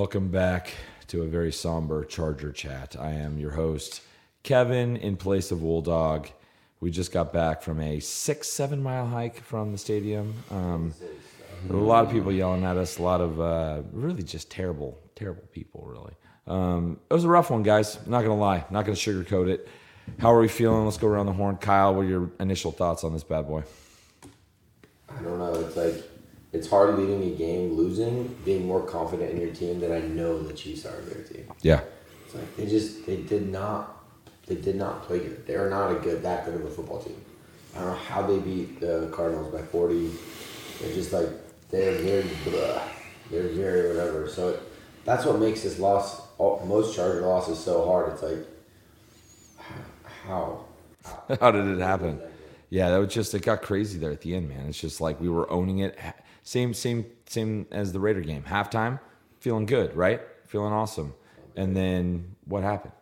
Welcome back to a very somber Charger chat. I am your host, Kevin, in place of Wool Dog. We just got back from a six, seven mile hike from the stadium. Um, a lot of people yelling at us, a lot of uh, really just terrible, terrible people, really. Um, it was a rough one, guys. Not going to lie, not going to sugarcoat it. How are we feeling? Let's go around the horn. Kyle, what are your initial thoughts on this bad boy? I don't know. It's like it's hard leaving a game, losing, being more confident in your team that I know the Chiefs are their team. Yeah. It's like they just they did not they did not play good. They are not a good that good of a football team. I don't know how they beat the Cardinals by forty. They're just like they're very blah. They're very whatever. So that's what makes this loss all, most Charger losses so hard. It's like how How did it happen? Yeah, that was just it got crazy there at the end, man. It's just like we were owning it. Same, same, same as the Raider game. Halftime, feeling good, right? Feeling awesome. And then what happened?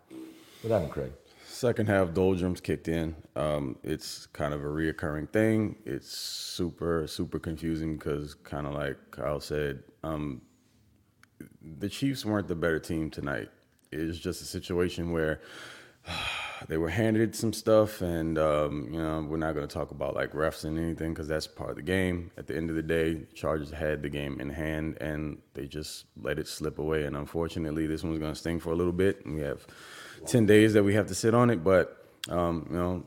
What happened, Craig? Second half doldrums kicked in. Um, it's kind of a reoccurring thing. It's super, super confusing because, kind of like Kyle said, um, the Chiefs weren't the better team tonight. It was just a situation where they were handed some stuff, and um, you know we're not going to talk about like refs and anything because that's part of the game. At the end of the day, Chargers had the game in hand, and they just let it slip away. And unfortunately, this one's going to sting for a little bit. And we have ten days that we have to sit on it, but um, you know,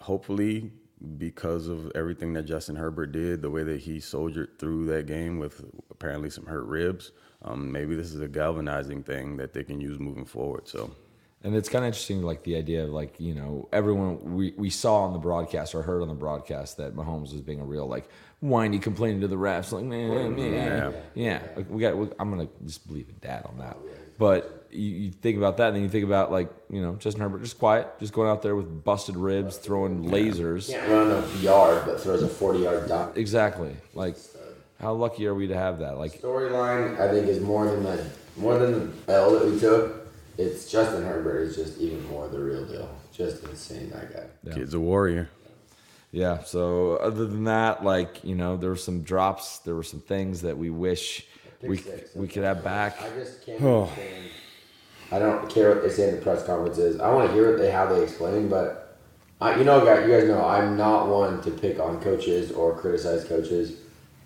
hopefully. Because of everything that Justin Herbert did, the way that he soldiered through that game with apparently some hurt ribs, um, maybe this is a galvanizing thing that they can use moving forward. So And it's kind of interesting, like the idea of like you know everyone we, we saw on the broadcast or heard on the broadcast that Mahomes was being a real like whiny complaining to the refs, like man, man, yeah, yeah. Like, we got. I'm gonna just believe in dad on that. But you, you think about that, and then you think about like you know Justin Herbert, just quiet, just going out there with busted ribs, throwing lasers. can't run a yard but throws a forty yard dot. Exactly. Like, how lucky are we to have that? Like, Storyline I think is more than the more than the L that we took. It's Justin Herbert is just even more the real deal. Just insane that guy. kid's a warrior. Yeah. So other than that, like you know, there were some drops. There were some things that we wish we six, we could have back. I just can't understand. I don't care what they say in the press conferences. I want to hear what they how they explain, but I, you know, guys, you guys know I'm not one to pick on coaches or criticize coaches.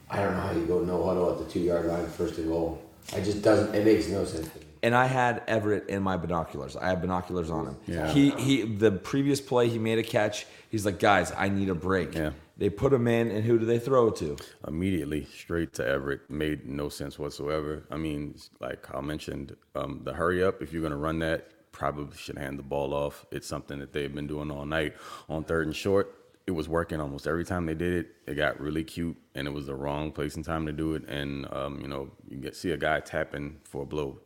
I don't know how you go no huddle at the two yard line, first and goal. I just doesn't. It makes no sense to me. And I had Everett in my binoculars. I had binoculars on him. Yeah. He he. The previous play, he made a catch. He's like, guys, I need a break. Yeah. They put him in, and who do they throw it to? immediately straight to Everett made no sense whatsoever. I mean, like Kyle mentioned, um, the hurry up, if you're going to run that, probably should hand the ball off. It's something that they've been doing all night on third and short. It was working almost every time they did it. It got really cute, and it was the wrong place and time to do it. And, um, you know, you get see a guy tapping for a blow.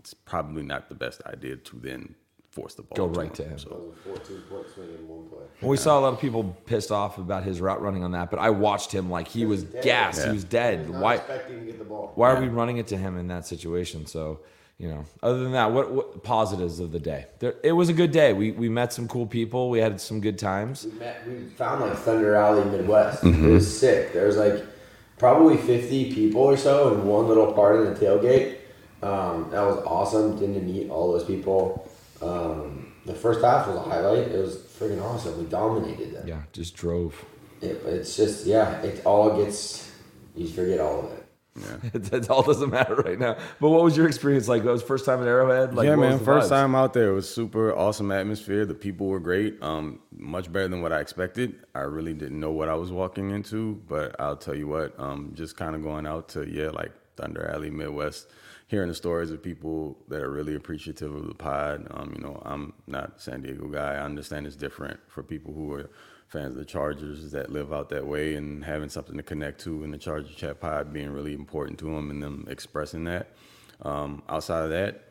It's probably not the best idea to then force the ball. Go to right to him. It was a 14 point swing in one play. We saw a lot of people pissed off about his route running on that, but I watched him like he was gassed. He was dead. Not Why? expecting to get the ball. Why are we running it to him in that situation? So, you know, other than that, what, what positives of the day? There, it was a good day. We we met some cool people. We had some good times. We met. We found like Thunder Alley Midwest. Mm-hmm. It was sick. There was like probably 50 people or so in one little part of the tailgate. Um, that was awesome. Getting to meet all those people. Um, the first half was a highlight. It was freaking awesome. We dominated them. Yeah, just drove. It, it's just yeah. It all gets. You forget all of it. It, it all doesn't matter right now. But what was your experience like? That was first time at Arrowhead. Like, yeah, man. First vibes? time out there, it was super awesome atmosphere. The people were great. Um, much better than what I expected. I really didn't know what I was walking into, but I'll tell you what. Um, just kind of going out to yeah, like Thunder Alley, Midwest, hearing the stories of people that are really appreciative of the pod. Um, you know, I'm not San Diego guy. I understand it's different for people who are fans of the Chargers that live out that way and having something to connect to and the Charger Chat pod being really important to them and them expressing that. Um, outside of that,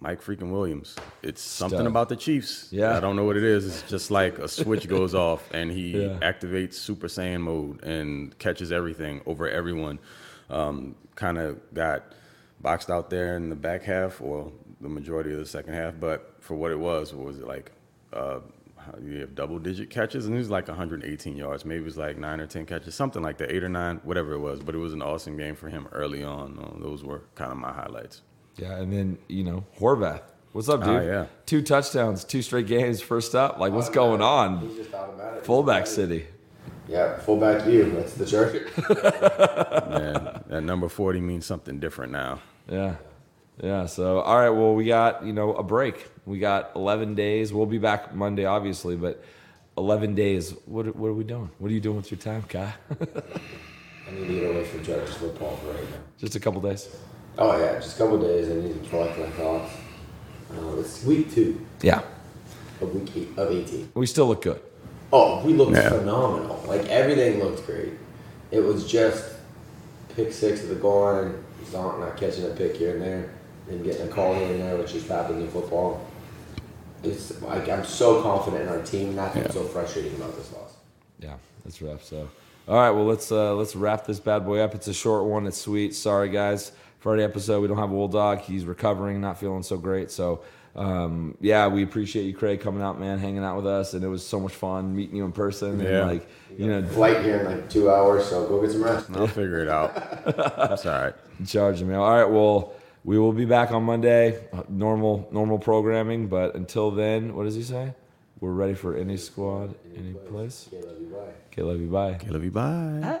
Mike freaking Williams. It's something about the Chiefs. Yeah. I don't know what it is. It's just like a switch goes off and he Yeah. activates Super Saiyan mode and catches everything over everyone. Um, kind of got boxed out there in the back half or the majority of the second half, but for what it was, what was it like? Uh, you have double digit catches and it was like 118 yards. Maybe it was like nine or 10 catches, something like that, eight or nine, whatever it was. But it was an awesome game for him early on. Uh, those were kind of my highlights. Yeah, and then you know Horvath. What's up, dude? Oh, yeah. Two touchdowns, two straight games, first up. Like, what's going on? He's just automatic. Fullback City. Yeah, fullback you. That's the Charger. Man, that number 40 means something different now. Yeah. Yeah. So, all right. Well, we got, you know, a break. We got 11 days. We'll be back Monday, obviously, but 11 days. What, what are we doing? What are you doing with your time, Kai? I need to get away from Chargers football for right now. Just a couple days. Oh yeah, just a couple days. I need to collect my thoughts. Uh, it's week two Yeah. of week eight, of 18. We still look good. Oh, we looked Yeah. phenomenal. Like everything looked great. It was just pick six at the goal line, Zonk not catching a pick here and there, and getting a call here and there, which just happens in football. It's like I'm so confident in our team. That's what's so frustrating about this loss. Yeah, that's rough. So, all right, well let's uh, let's wrap this bad boy up. It's a short one. It's sweet. Sorry guys, Friday episode. We don't have Old Dog. He's recovering, not feeling so great. So, um, yeah, we appreciate you, Craig, coming out, man, hanging out with us, and it was so much fun meeting you in person. Yeah. And like, you know, Flight here in like two hours, so go get some rest. I'll figure it out. It's all right. charge me. All right, well, we will be back on Monday. uh, Normal normal programming, but until then, what does he say? We're ready for any squad, any place. Okay, love you, bye. Okay, love you. Bye. Love you. Bye.